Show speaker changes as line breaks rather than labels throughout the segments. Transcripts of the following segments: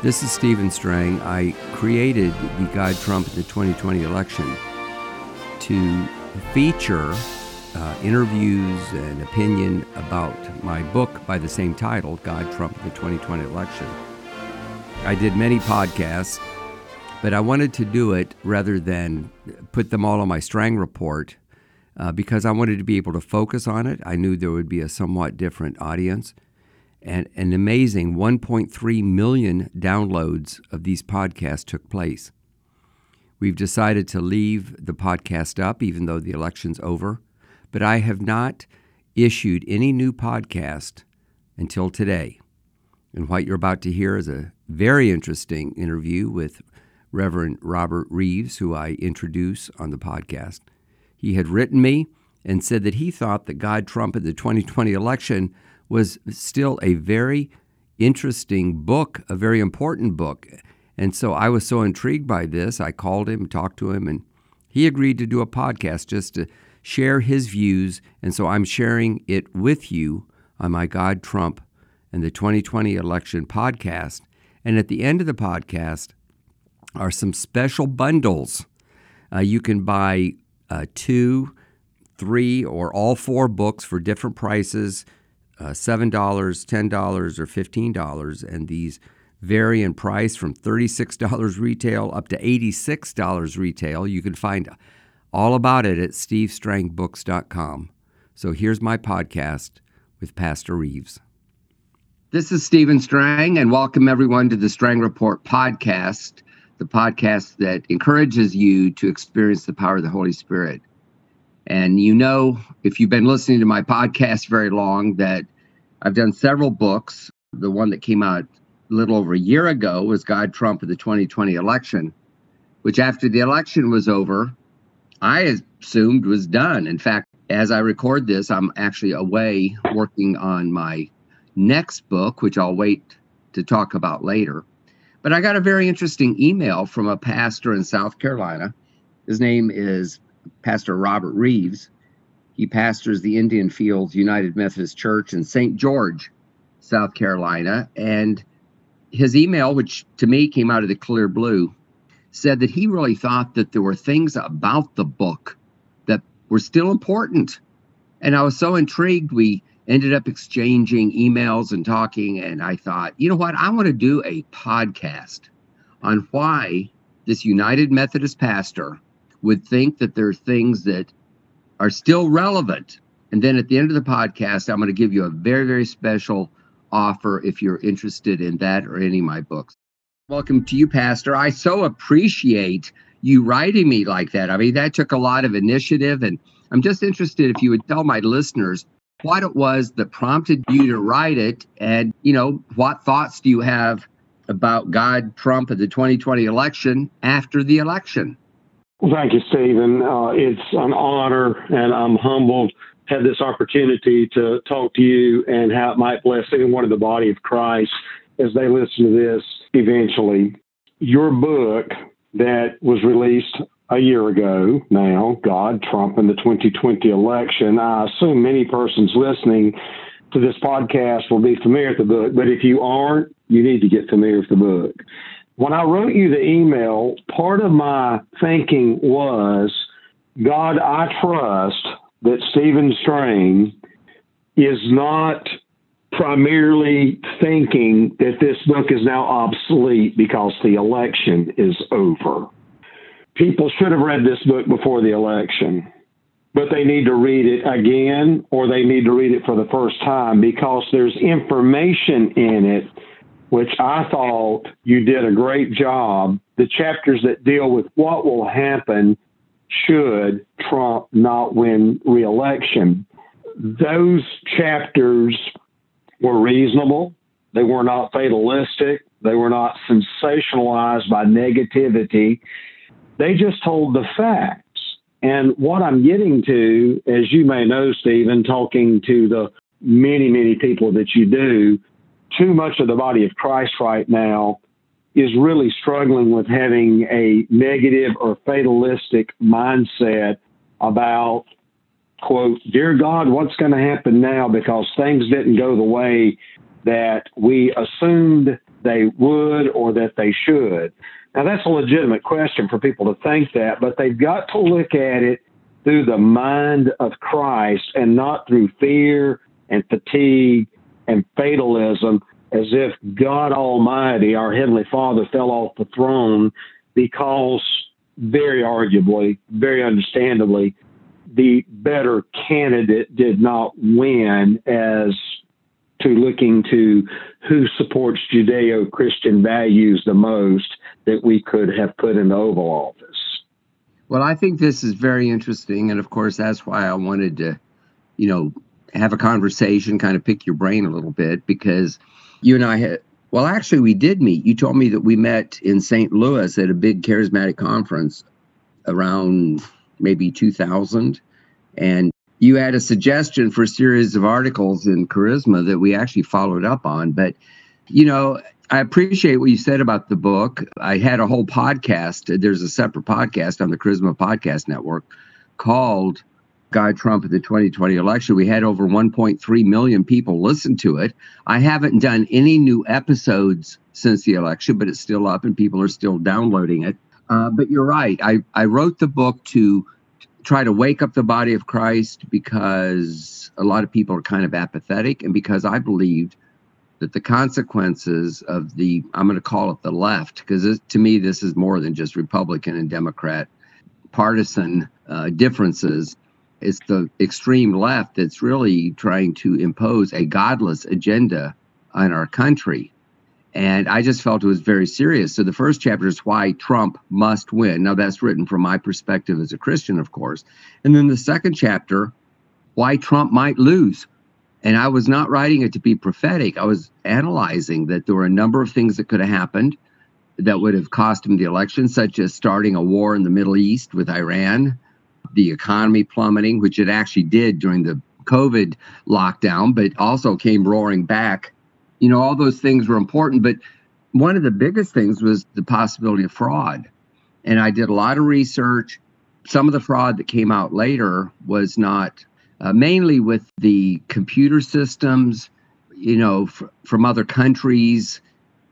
This is Stephen Strang. I created the God Trump in the 2020 election to feature uh, interviews and opinion about my book by the same title, God Trump in the 2020 election. I did many podcasts, but I wanted to do it rather than put them all on my Strang report uh, because I wanted to be able to focus on it. I knew there would be a somewhat different audience. And an amazing 1.3 million downloads of these podcasts took place. We've decided to leave the podcast up, even though the election's over, but I have not issued any new podcast until today. And what you're about to hear is a very interesting interview with Reverend Robert Reeves, who I introduce on the podcast. He had written me and said that he thought that God Trump in the 2020 election was still a very interesting book, a very important book. And so I was so intrigued by this, I called him, talked to him, and he agreed to do a podcast just to share his views. And so I'm sharing it with you on my God Trump and the 2020 election podcast. And at the end of the podcast are some special bundles. Uh, you can buy uh, two, three, or all four books for different prices uh, $7, $10, or $15. And these vary in price from $36 retail up to $86 retail. You can find all about it at stevestrangbooks.com. So here's my podcast with Pastor Reeves. This is Stephen Strang, and welcome everyone to the Strang Report podcast, the podcast that encourages you to experience the power of the Holy Spirit. And you know, if you've been listening to my podcast very long, that I've done several books. The one that came out a little over a year ago was God Trump of the 2020 election, which after the election was over, I assumed was done. In fact, as I record this, I'm actually away working on my next book, which I'll wait to talk about later. But I got a very interesting email from a pastor in South Carolina. His name is Pastor Robert Reeves. He pastors the Indian Fields United Methodist Church in St. George, South Carolina. And his email, which to me came out of the clear blue, said that he really thought that there were things about the book that were still important. And I was so intrigued. We ended up exchanging emails and talking. And I thought, you know what? I want to do a podcast on why this United Methodist pastor would think that there are things that are still relevant. And then at the end of the podcast, I'm going to give you a very, very special offer if you're interested in that or any of my books. Welcome to you, Pastor. I so appreciate you writing me like that. I mean, that took a lot of initiative. And I'm just interested if you would tell my listeners what it was that prompted you to write it. And, you know, what thoughts do you have about God, Trump and the 2020 election after the election?
Well, thank you, Stephen. Uh, it's an honor, and I'm humbled to have this opportunity to talk to you and how it might bless anyone in the body of Christ as they listen to this eventually. Your book that was released a year ago now, God, Trump, and the 2020 election. I assume many persons listening to this podcast will be familiar with the book, but if you aren't, you need to get familiar with the book when I wrote you the email, part of my thinking was, God, I trust that Stephen Strang is not primarily thinking that this book is now obsolete because the election is over. People should have read this book before the election, but they need to read it again or they need to read it for the first time because there's information in it which I thought you did a great job. The chapters that deal with what will happen should Trump not win reelection. Those chapters were reasonable. They were not fatalistic. They were not sensationalized by negativity. They just told the facts. And what I'm getting to, as you may know, Stephen, talking to the many, many people that you do, too much of the body of Christ right now is really struggling with having a negative or fatalistic mindset about, quote, Dear God, what's going to happen now because things didn't go the way that we assumed they would or that they should. Now, that's a legitimate question for people to think that, but they've got to look at it through the mind of Christ and not through fear and fatigue and fatalism as if God Almighty, our Heavenly Father, fell off the throne because, very arguably, very understandably, the better candidate did not win as to looking to who supports Judeo Christian values the most that we could have put in the Oval Office.
Well, I think this is very interesting. And of course, that's why I wanted to, you know, have a conversation, kind of pick your brain a little bit, because you and I had, well, actually, we did meet. You told me that we met in St. Louis at a big charismatic conference around maybe 2000. And you had a suggestion for a series of articles in Charisma that we actually followed up on. But, you know, I appreciate what you said about the book. I had a whole podcast. There's a separate podcast on the Charisma Podcast Network called God Trump at the 2020 election. We had over 1.3 million people listen to it. I haven't done any new episodes since the election, but it's still up and people are still downloading it. Uh, but you're right. I, I wrote the book to try to wake up the body of Christ because a lot of people are kind of apathetic and because I believed that the consequences of the, I'm going to call it the left, because to me, this is more than just Republican and Democrat partisan uh, differences it's the extreme left that's really trying to impose a godless agenda on our country. And I just felt it was very serious. So the first chapter is why Trump must win. Now, that's written from my perspective as a Christian, of course. And then the second chapter, why Trump might lose. And I was not writing it to be prophetic. I was analyzing that there were a number of things that could have happened that would have cost him the election, such as starting a war in the Middle East with Iran, the economy plummeting, which it actually did during the COVID lockdown, but also came roaring back. You know, all those things were important, but one of the biggest things was the possibility of fraud. And I did a lot of research. Some of the fraud that came out later was not uh, mainly with the computer systems, you know, f- from other countries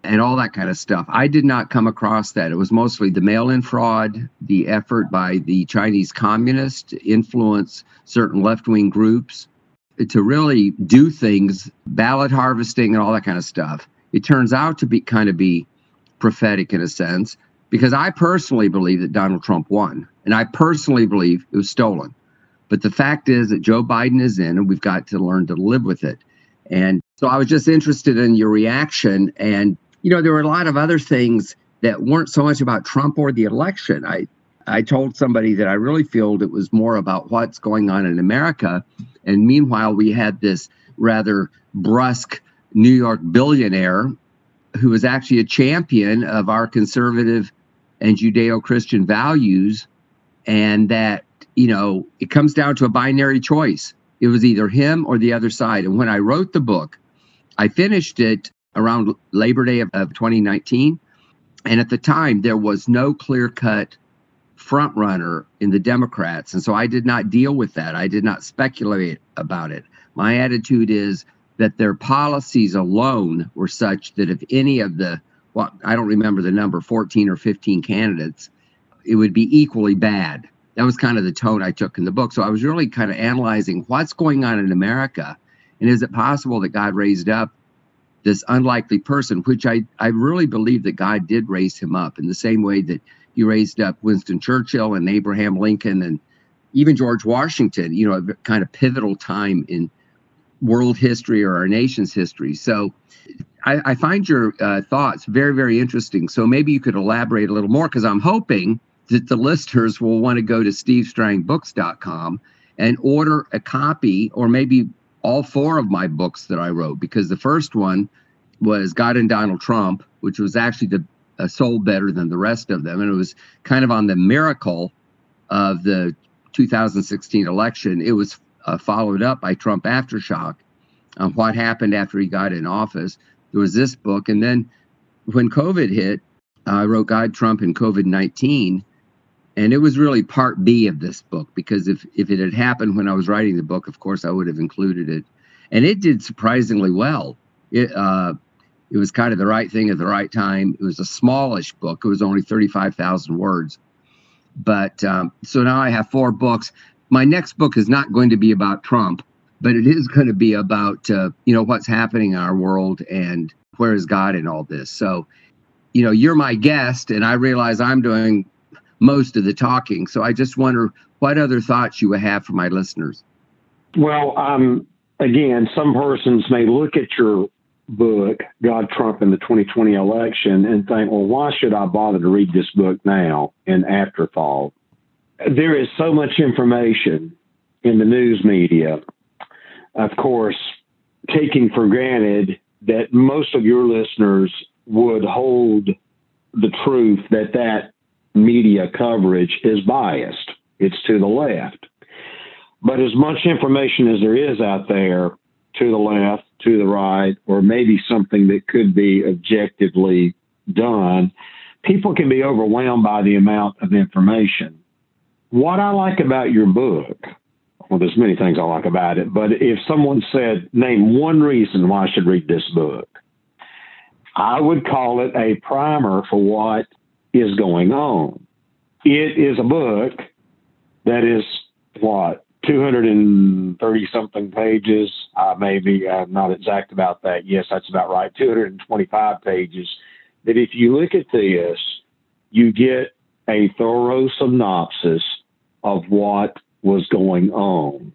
and all that kind of stuff. I did not come across that. It was mostly the mail in fraud, the effort by the Chinese communists to influence certain left wing groups to really do things, ballot harvesting and all that kind of stuff. It turns out to be kind of be prophetic in a sense, because I personally believe that Donald Trump won. And I personally believe it was stolen. But the fact is that Joe Biden is in, and we've got to learn to live with it. And so I was just interested in your reaction and you know, there were a lot of other things that weren't so much about Trump or the election. I I told somebody that I really feel it was more about what's going on in America. And meanwhile, we had this rather brusque New York billionaire who was actually a champion of our conservative and Judeo Christian values. And that, you know, it comes down to a binary choice. It was either him or the other side. And when I wrote the book, I finished it around Labor Day of, of 2019. And at the time, there was no clear cut front runner in the Democrats. And so I did not deal with that. I did not speculate about it. My attitude is that their policies alone were such that if any of the, well, I don't remember the number, 14 or 15 candidates, it would be equally bad. That was kind of the tone I took in the book. So I was really kind of analyzing what's going on in America. And is it possible that God raised up this unlikely person, which I, I really believe that God did raise him up in the same way that he raised up Winston Churchill and Abraham Lincoln and even George Washington, you know, a kind of pivotal time in world history or our nation's history. So I, I find your uh, thoughts very, very interesting. So maybe you could elaborate a little more because I'm hoping that the listeners will want to go to stevestrangbooks.com and order a copy or maybe all four of my books that I wrote because the first one was God and Donald Trump, which was actually the uh, sold better than the rest of them, and it was kind of on the miracle of the 2016 election. It was uh, followed up by Trump Aftershock on what happened after he got in office. There was this book, and then when COVID hit, I wrote God, Trump, and COVID 19 and it was really part B of this book because if if it had happened when I was writing the book, of course I would have included it, and it did surprisingly well. It uh, It was kind of the right thing at the right time. It was a smallish book. It was only 35,000 words. But um, so now I have four books. My next book is not going to be about Trump, but it is going to be about uh, you know what's happening in our world and where is God in all this. So, you know, you're my guest, and I realize I'm doing most of the talking. So I just wonder what other thoughts you would have for my listeners.
Well, um, again, some persons may look at your book, God, Trump, and the 2020 election, and think, well, why should I bother to read this book now in afterthought? There is so much information in the news media. Of course, taking for granted that most of your listeners would hold the truth that that media coverage is biased. It's to the left. But as much information as there is out there to the left, to the right, or maybe something that could be objectively done, people can be overwhelmed by the amount of information. What I like about your book, well, there's many things I like about it, but if someone said, name one reason why I should read this book, I would call it a primer for what is going on. It is a book that is what 230 something pages, uh, maybe I'm not exact about that. Yes, that's about right. 225 pages. That if you look at this, you get a thorough synopsis of what was going on.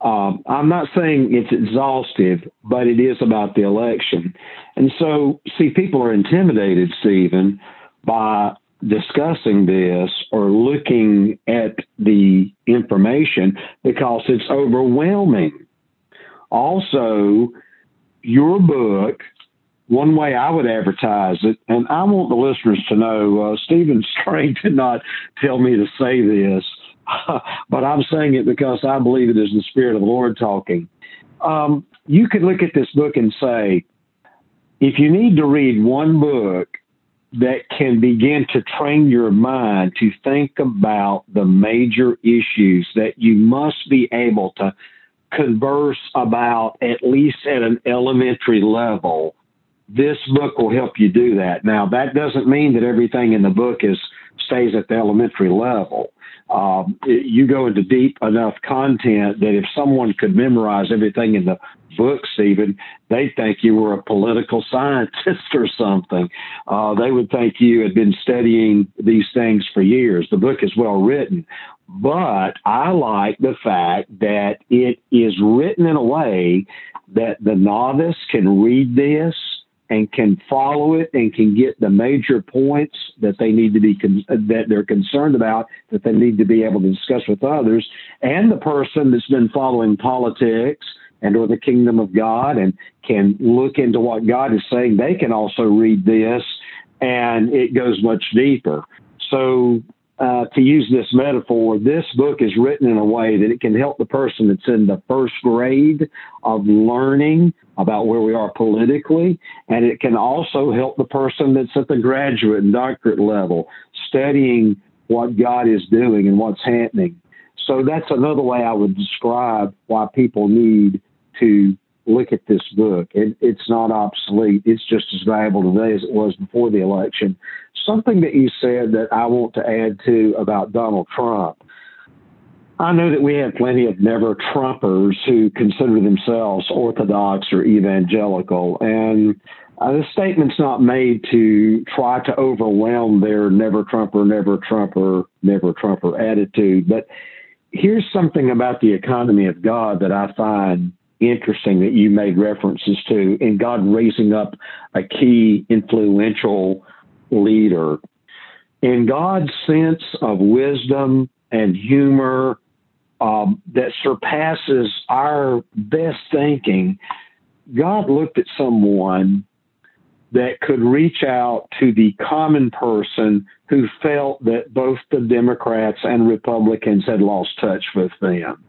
Um, I'm not saying it's exhaustive, but it is about the election. And so, see, people are intimidated, Stephen, by discussing this or looking at the information because it's overwhelming. Also, your book, one way I would advertise it, and I want the listeners to know uh, Stephen Strang did not tell me to say this, but I'm saying it because I believe it is the Spirit of the Lord talking. Um, you could look at this book and say, if you need to read one book that can begin to train your mind to think about the major issues that you must be able to converse about at least at an elementary level. This book will help you do that. Now, that doesn't mean that everything in the book is stays at the elementary level um, you go into deep enough content that if someone could memorize everything in the book, even they'd think you were a political scientist or something. Uh, they would think you had been studying these things for years. The book is well written, but I like the fact that it is written in a way that the novice can read this and can follow it and can get the major points that they need to be con- that they're concerned about that they need to be able to discuss with others and the person that's been following politics and or the kingdom of God and can look into what God is saying they can also read this and it goes much deeper. So uh, to use this metaphor, this book is written in a way that it can help the person that's in the first grade of learning about where we are politically, and it can also help the person that's at the graduate and doctorate level studying what God is doing and what's happening. So that's another way I would describe why people need to look at this book. It, it's not obsolete. It's just as valuable today as it was before the election. Something that you said that I want to add to about Donald Trump. I know that we have plenty of never Trumpers who consider themselves orthodox or evangelical, and uh, the statement's not made to try to overwhelm their never Trumper, never Trumper, never Trumper attitude. But here's something about the economy of God that I find interesting that you made references to in God raising up a key influential leader. In God's sense of wisdom and humor um, that surpasses our best thinking, God looked at someone that could reach out to the common person who felt that both the Democrats and Republicans had lost touch with them.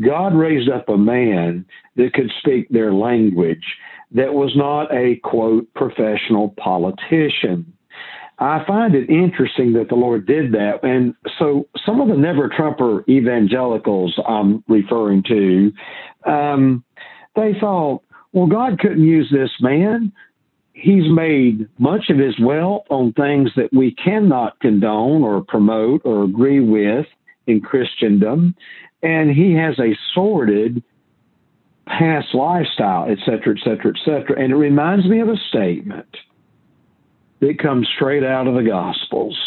God raised up a man that could speak their language that was not a quote professional politician. I find it interesting that the Lord did that. And so some of the never Trumper evangelicals I'm referring to, um, they thought, well, God couldn't use this man he's made much of his wealth on things that we cannot condone or promote or agree with in Christendom. And he has a sordid past lifestyle, et cetera, et cetera, et cetera. And it reminds me of a statement that comes straight out of the Gospels.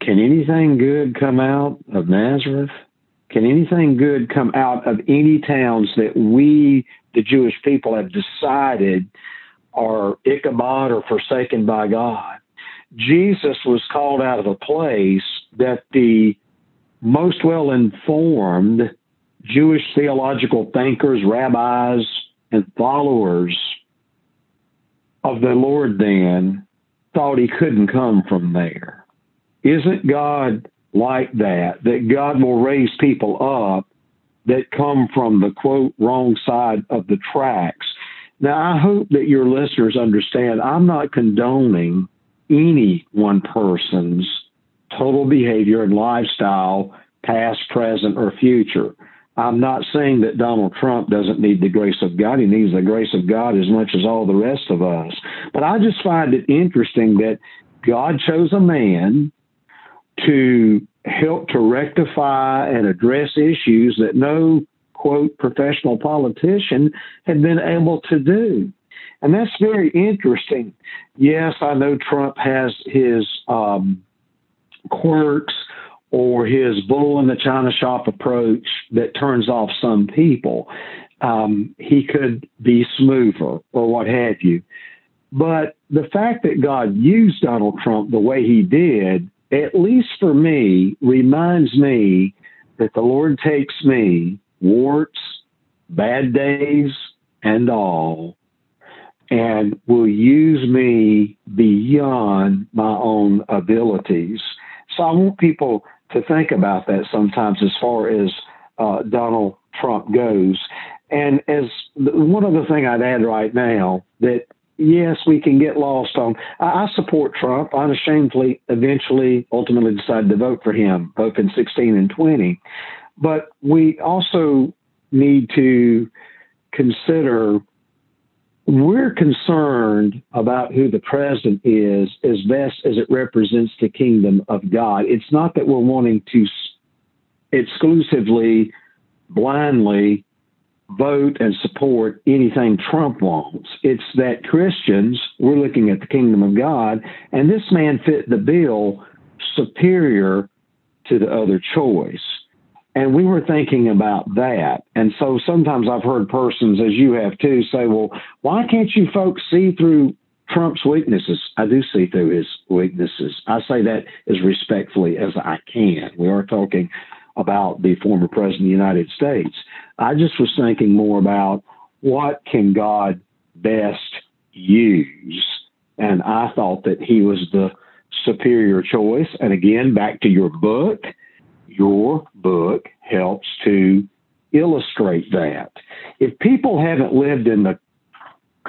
Can anything good come out of Nazareth? Can anything good come out of any towns that we, the Jewish people, have decided are Ichabod or forsaken by God? Jesus was called out of a place that the most well informed Jewish theological thinkers, rabbis, and followers of the Lord then thought he couldn't come from there. Isn't God like that? That God will raise people up that come from the quote wrong side of the tracks. Now, I hope that your listeners understand I'm not condoning any one person's total behavior and lifestyle, past, present, or future. I'm not saying that Donald Trump doesn't need the grace of God. He needs the grace of God as much as all the rest of us. But I just find it interesting that God chose a man to help to rectify and address issues that no, quote, professional politician had been able to do. And that's very interesting. Yes, I know Trump has his um, quirks or his bull in the china shop approach that turns off some people. Um, he could be smoother or what have you. But the fact that God used Donald Trump the way he did, at least for me, reminds me that the Lord takes me, warts, bad days, and all, and will use me beyond my own abilities. So I want people to think about that sometimes as far as uh, Donald Trump goes. And as one other thing I'd add right now that yes, we can get lost on. I, I support Trump. Unashamedly, eventually, ultimately decided to vote for him, both in 16 and 20. But we also need to consider we're concerned about who the president is as best as it represents the kingdom of God. It's not that we're wanting to exclusively, blindly vote and support anything Trump wants. It's that Christians, we're looking at the kingdom of God, and this man fit the bill superior to the other choice. And we were thinking about that. And so sometimes I've heard persons, as you have too, say, well, why can't you folks see through Trump's weaknesses? I do see through his weaknesses. I say that as respectfully as I can. We are talking about the former president of the United States. I just was thinking more about what can God best use? And I thought that he was the superior choice. And again, back to your book your book helps to illustrate that. If people haven't lived in the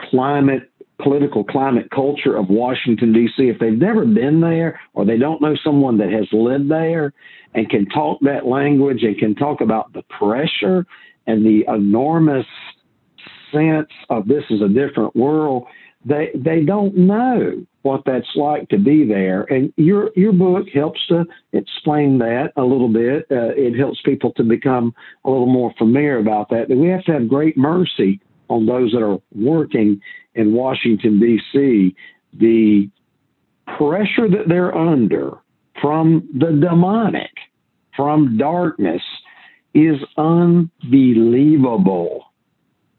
climate, political climate culture of Washington, D.C., if they've never been there or they don't know someone that has lived there and can talk that language and can talk about the pressure and the enormous sense of this is a different world, they, they don't know what that's like to be there. And your your book helps to explain that a little bit. Uh, it helps people to become a little more familiar about that. That we have to have great mercy on those that are working in Washington D.C. The pressure that they're under from the demonic, from darkness, is unbelievable.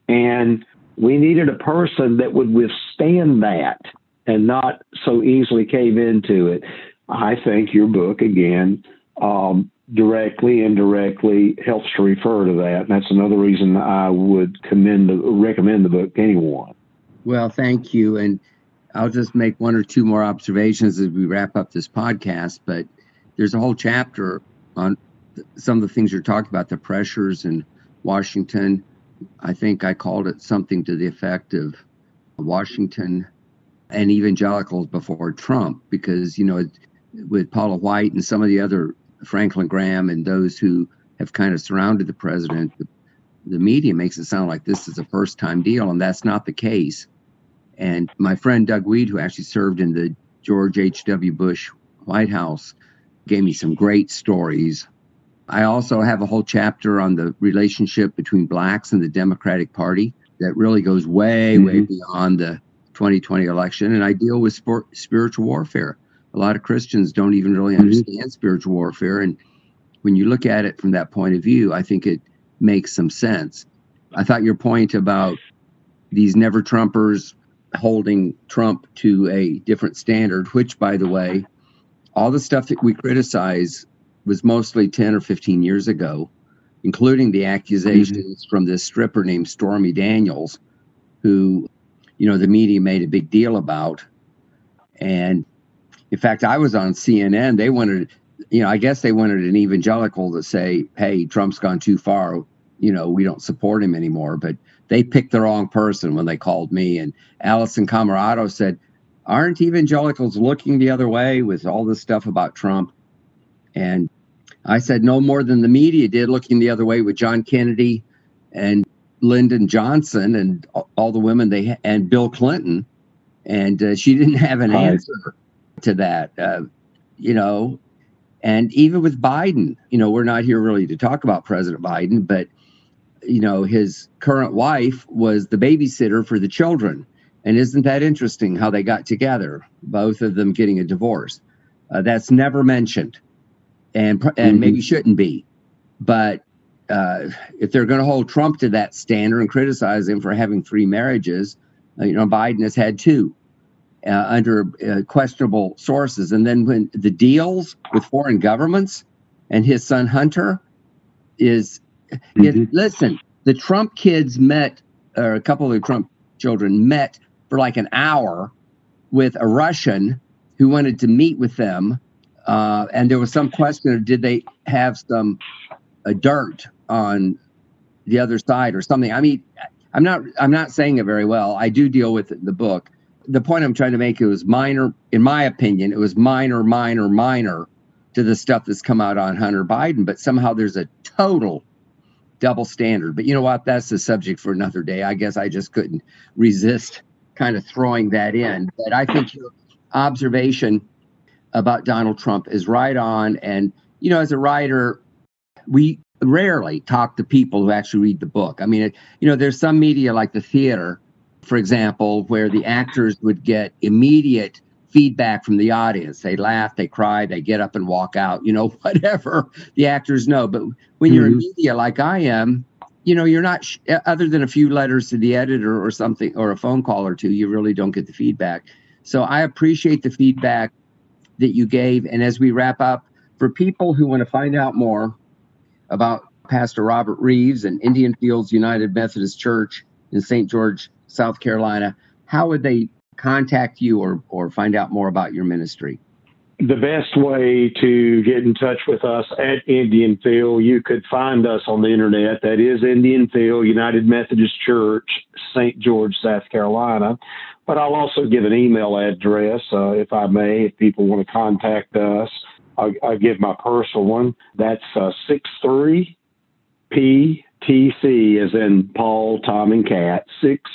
And we needed a person that would withstand that and not so easily cave into it. I think your book, again, um, directly, indirectly helps to refer to that. And that's another reason I would commend the, recommend the book to anyone.
Well, thank you. And I'll just make one or two more observations as we wrap up this podcast. But there's a whole chapter on some of the things you're talking about, the pressures in Washington. I think I called it something to the effect of Washington and evangelicals before Trump, because, you know, with Paula White and some of the other Franklin Graham and those who have kind of surrounded the president, the, media makes it sound like this is a first time deal, and that's not the case. And my friend Doug Wead, who actually served in the George H.W. Bush White House, gave me some great stories. I also have a whole chapter on the relationship between blacks and the Democratic Party that really goes way, mm-hmm. way beyond the 2020 election. And I deal with sport, spiritual warfare. A lot of Christians don't even really mm-hmm. understand spiritual warfare. And when you look at it from that point of view, I think it makes some sense. I thought your point about these never Trumpers holding Trump to a different standard, which, by the way, all the stuff that we criticize was mostly 10 or 15 years ago, including the accusations mm-hmm. from this stripper named Stormy Daniels, who, you know, the media made a big deal about. And in fact, I was on CNN. They wanted, you know, I guess they wanted an evangelical to say, hey, Trump's gone too far. You know, we don't support him anymore. But they picked the wrong person when they called me. And Alisyn Camerota said, aren't evangelicals looking the other way with all this stuff about Trump? And I said, no more than the media did, looking the other way with John Kennedy and Lyndon Johnson and all the women they and Bill Clinton. And uh, she didn't have an answer to that, uh, you know. And even with Biden, you know, we're not here really to talk about President Biden, but you know, his current wife was the babysitter for the children. And isn't that interesting how they got together, both of them getting a divorce? Uh, that's never mentioned and, and mm-hmm. maybe shouldn't be. But uh, if they're going to hold Trump to that standard and criticize him for having three marriages, uh, you know, Biden has had two uh, under uh, questionable sources. And then when the deals with foreign governments and his son Hunter is Mm-hmm. It, listen, the Trump kids met, or a couple of the Trump children met for like an hour with a Russian who wanted to meet with them. Uh, and there was some question of did they have some uh, dirt on the other side or something. I mean, I'm not I'm not saying it very well. I do deal with it in the book. The point I'm trying to make it was minor, in my opinion, it was minor, minor, minor to the stuff that's come out on Hunter Biden, but somehow there's a total double standard. But you know what? That's the subject for another day. I guess I just couldn't resist kind of throwing that in. But I think your observation about Donald Trump is right on. And, you know, as a writer, we rarely talk to people who actually read the book. I mean, it, you know, there's some media like the theater, for example, where the actors would get immediate feedback from the audience. They laugh, they cry, they get up and walk out, you know, whatever the actors know. But when you're mm-hmm. in media like I am, you know, you're not, sh- other than a few letters to the editor or something, or a phone call or two, you really don't get the feedback. So I appreciate the feedback that you gave. And as we wrap up, for people who want to find out more about Pastor Robert Reeves and Indian Fields United Methodist Church in St. George, South Carolina, how would they contact you or, or find out more about your ministry?
The best way to get in touch with us at Indian Field, you could find us on the internet. That is Indian Field United Methodist Church, St. George, South Carolina. But I'll also give an email address, uh, if I may, if people want to contact us. I'll, I'll give my personal one. That's uh, 63 PTC, as in Paul, Tom, and Cat, 6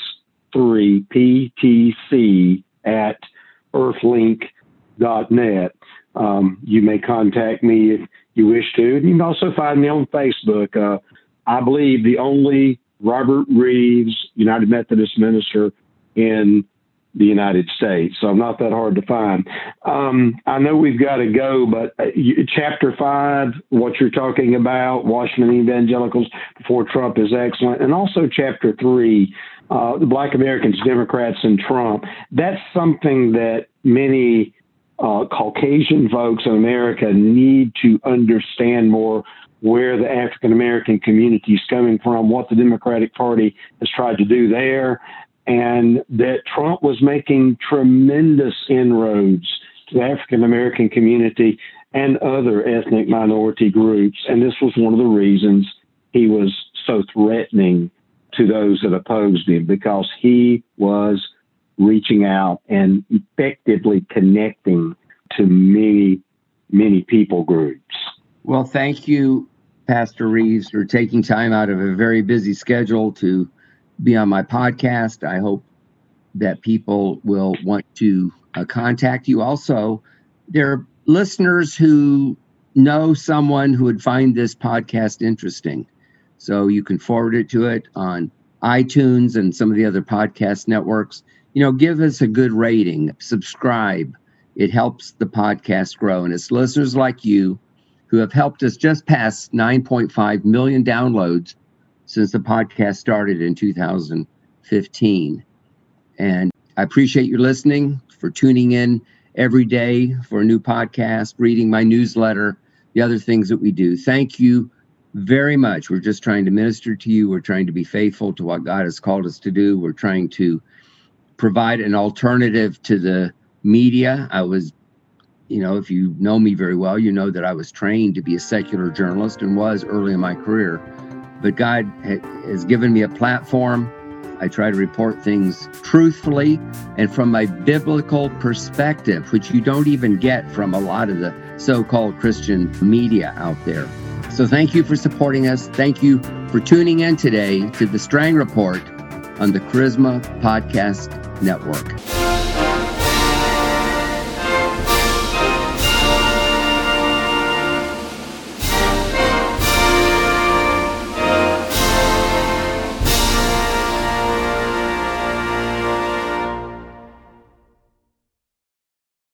three PTC at earthlink.net. Um, you may contact me if you wish to. And you can also find me on Facebook. Uh, I believe the only Robert Reeves United Methodist minister in the United States. So I'm not that hard to find. Um, I know we've got to go, but uh, chapter five, what you're talking about, Washington evangelicals before Trump is excellent. And also chapter three, uh, the black Americans, Democrats, and Trump. That's something that many uh, Caucasian folks in America need to understand more where the African American community is coming from, what the Democratic Party has tried to do there, and that Trump was making tremendous inroads to the African American community and other ethnic minority groups. And this was one of the reasons he was so threatening to those that opposed him because he was reaching out and effectively connecting to many, many people groups.
Well, thank you, Pastor Reeves, for taking time out of a very busy schedule to be on my podcast. I hope that people will want to uh, contact you. Also, there are listeners who know someone who would find this podcast interesting. So you can forward it to it on iTunes and some of the other podcast networks. You know, give us a good rating, subscribe. It helps the podcast grow. And it's listeners like you who have helped us just pass 9.5 million downloads since the podcast started in 2015. And I appreciate your listening, for tuning in every day for a new podcast, reading my newsletter, the other things that we do. Thank you very much. We're just trying to minister to you. We're trying to be faithful to what God has called us to do. We're trying to provide an alternative to the media. I was, you know, if you know me very well, you know that I was trained to be a secular journalist and was early in my career. But God has given me a platform. I try to report things truthfully and from my biblical perspective, which you don't even get from a lot of the so called Christian media out there. So thank you for supporting us. Thank you for tuning in today to the Strang Report on the Charisma Podcast Network.